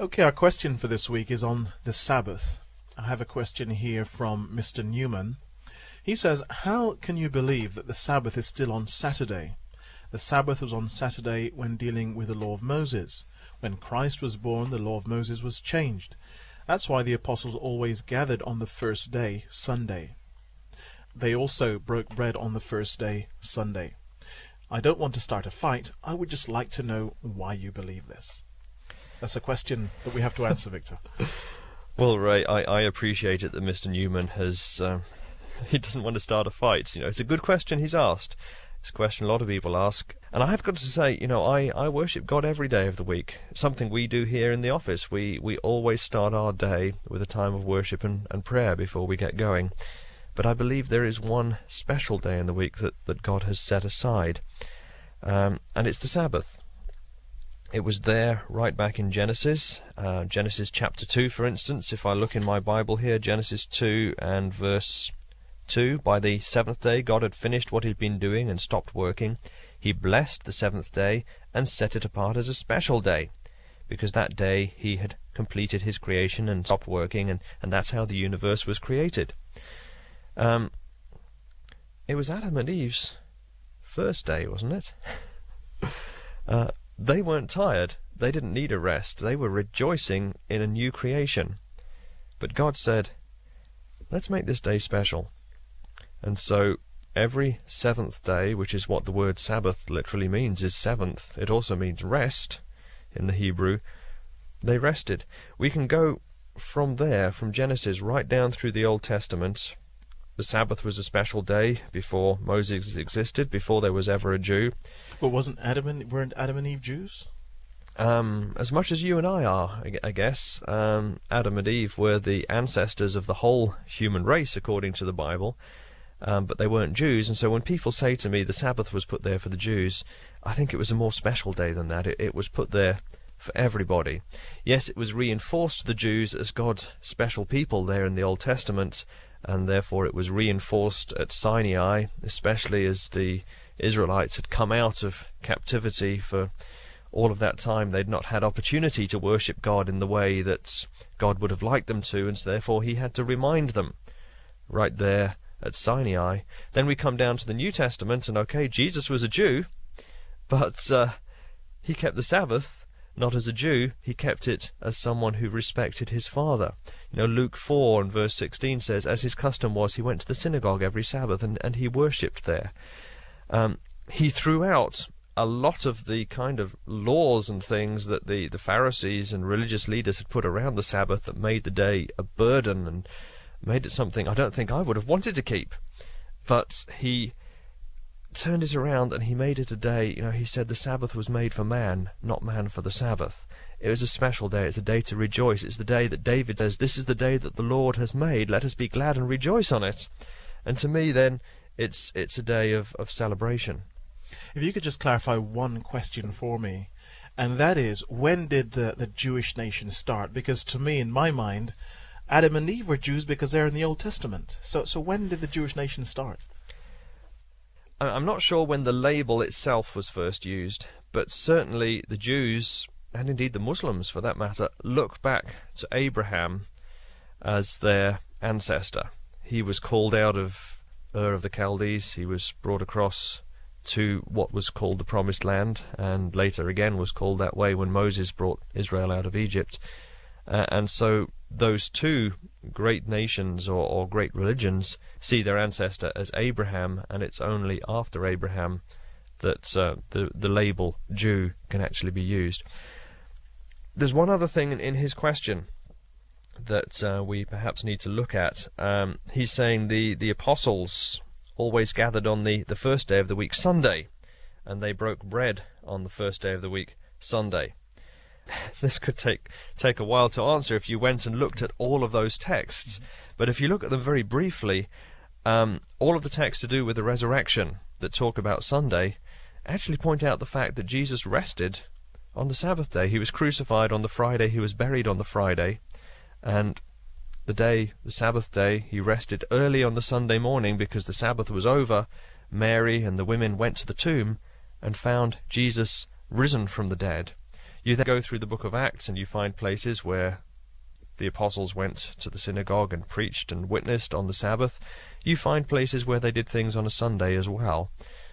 Okay, our question for this week is on the Sabbath. I have a question here from Mr. Newman. He says, How can you believe that the Sabbath is still on Saturday? The Sabbath was on Saturday when dealing with the law of Moses. When Christ was born, the law of Moses was changed. That's why the apostles always gathered on the first day, Sunday. They also broke bread on the first day, Sunday. I don't want to start a fight. I would just like to know why you believe this. That's a question that we have to answer, Victor. Well, Ray, I, I appreciate it that Mr. Newman has. Um, he doesn't want to start a fight. You know, it's a good question he's asked. It's a question a lot of people ask. And I've got to say, you know, I, I worship God every day of the week. It's something we do here in the office. We, we always start our day with a time of worship and, and prayer before we get going. But I believe there is one special day in the week that, that God has set aside. Um, and it's the Sabbath. It was there right back in Genesis, uh, Genesis chapter 2, for instance. If I look in my Bible here, Genesis 2 and verse 2 By the seventh day God had finished what he had been doing and stopped working. He blessed the seventh day and set it apart as a special day, because that day he had completed his creation and stopped working, and, and that's how the universe was created. Um, it was Adam and Eve's first day, wasn't it? uh, they weren't tired. They didn't need a rest. They were rejoicing in a new creation. But God said, Let's make this day special. And so every seventh day, which is what the word Sabbath literally means, is seventh. It also means rest in the Hebrew. They rested. We can go from there, from Genesis, right down through the Old Testament. The Sabbath was a special day before Moses existed, before there was ever a Jew. But wasn't Adam and weren't Adam and Eve Jews? Um, as much as you and I are, I guess. Um, Adam and Eve were the ancestors of the whole human race, according to the Bible um, but they weren't Jews. And so when people say to me the Sabbath was put there for the Jews, I think it was a more special day than that. It, it was put there for everybody. Yes, it was reinforced to the Jews as God's special people there in the Old Testament, and therefore it was reinforced at Sinai, especially as the Israelites had come out of captivity for all of that time. They'd not had opportunity to worship God in the way that God would have liked them to, and so therefore He had to remind them right there at Sinai. Then we come down to the New Testament, and okay, Jesus was a Jew, but uh, he kept the Sabbath not as a Jew, he kept it as someone who respected his father. You know, Luke 4 and verse 16 says, As his custom was, he went to the synagogue every Sabbath and, and he worshipped there. Um, he threw out a lot of the kind of laws and things that the, the Pharisees and religious leaders had put around the Sabbath that made the day a burden and made it something I don't think I would have wanted to keep. But he turned it around and he made it a day. You know, he said the Sabbath was made for man, not man for the Sabbath. It was a special day. It's a day to rejoice. It's the day that David says, This is the day that the Lord has made. Let us be glad and rejoice on it. And to me, then, it's, it's a day of, of celebration. If you could just clarify one question for me, and that is, when did the, the Jewish nation start? Because to me, in my mind, Adam and Eve were Jews because they're in the Old Testament. So, so when did the Jewish nation start? I'm not sure when the label itself was first used, but certainly the Jews, and indeed the Muslims for that matter, look back to Abraham as their ancestor. He was called out of Ur of the Chaldees, he was brought across to what was called the Promised Land, and later again was called that way when Moses brought Israel out of Egypt. Uh, and so those two great nations or, or great religions see their ancestor as Abraham, and it's only after Abraham that uh, the the label Jew can actually be used. There's one other thing in, his question that uh, we perhaps need to look at. Um, he's saying the, the apostles always gathered on the, the first day of the week, Sunday, and they broke bread on the first day of the week, Sunday. this could take take a while to answer if you went and looked at all of those texts. But if you look at them very briefly, um, all of the texts to do with the resurrection that talk about Sunday actually point out the fact that Jesus rested on the Sabbath day. He was crucified on the Friday. He was buried on the Friday, and the day, the Sabbath day, he rested early on the Sunday morning because the Sabbath was over. Mary and the women went to the tomb and found Jesus risen from the dead. You then go through the book of Acts and you find places where the apostles went to the synagogue and preached and witnessed on the Sabbath. You find places where they did things on a Sunday as well.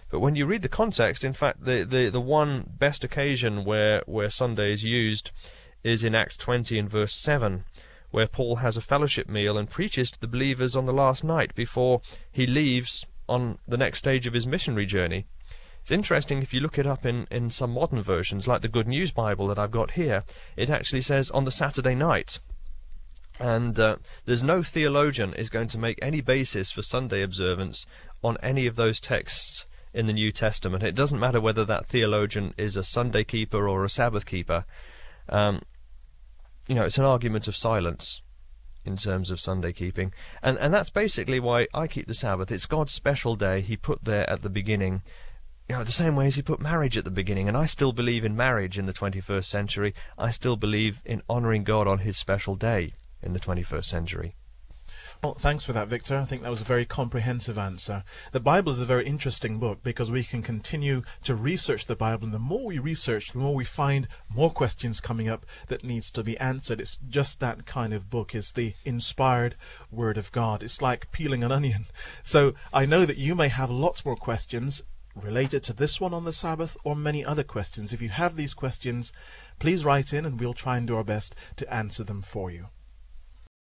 But when you read the context, in fact, the, the, the one best occasion where, where Sunday is used is in Acts 20 and verse 7, where Paul has a fellowship meal and preaches to the believers on the last night before he leaves on the next stage of his missionary journey. It's interesting if you look it up in, in some modern versions, like the Good News Bible that I've got here, it actually says on the Saturday night. And uh, there's no theologian is going to make any basis for Sunday observance on any of those texts in the New Testament. It doesn't matter whether that theologian is a Sunday keeper or a Sabbath keeper. Um, you know, it's an argument of silence in terms of Sunday keeping. And, and that's basically why I keep the Sabbath. It's God's special day He put there at the beginning. You know, the same way as He put marriage at the beginning. And I still believe in marriage in the 21st century. I still believe in honouring God on His special day in the 21st century. Well, thanks for that, Victor. I think that was a very comprehensive answer. The Bible is a very interesting book because we can continue to research the Bible, and the more we research, the more we find more questions coming up that needs to be answered. It's just that kind of book. It's the inspired Word of God. It's like peeling an onion. So I know that you may have lots more questions related to this one on the Sabbath or many other questions. If you have these questions, please write in and we'll try and do our best to answer them for you.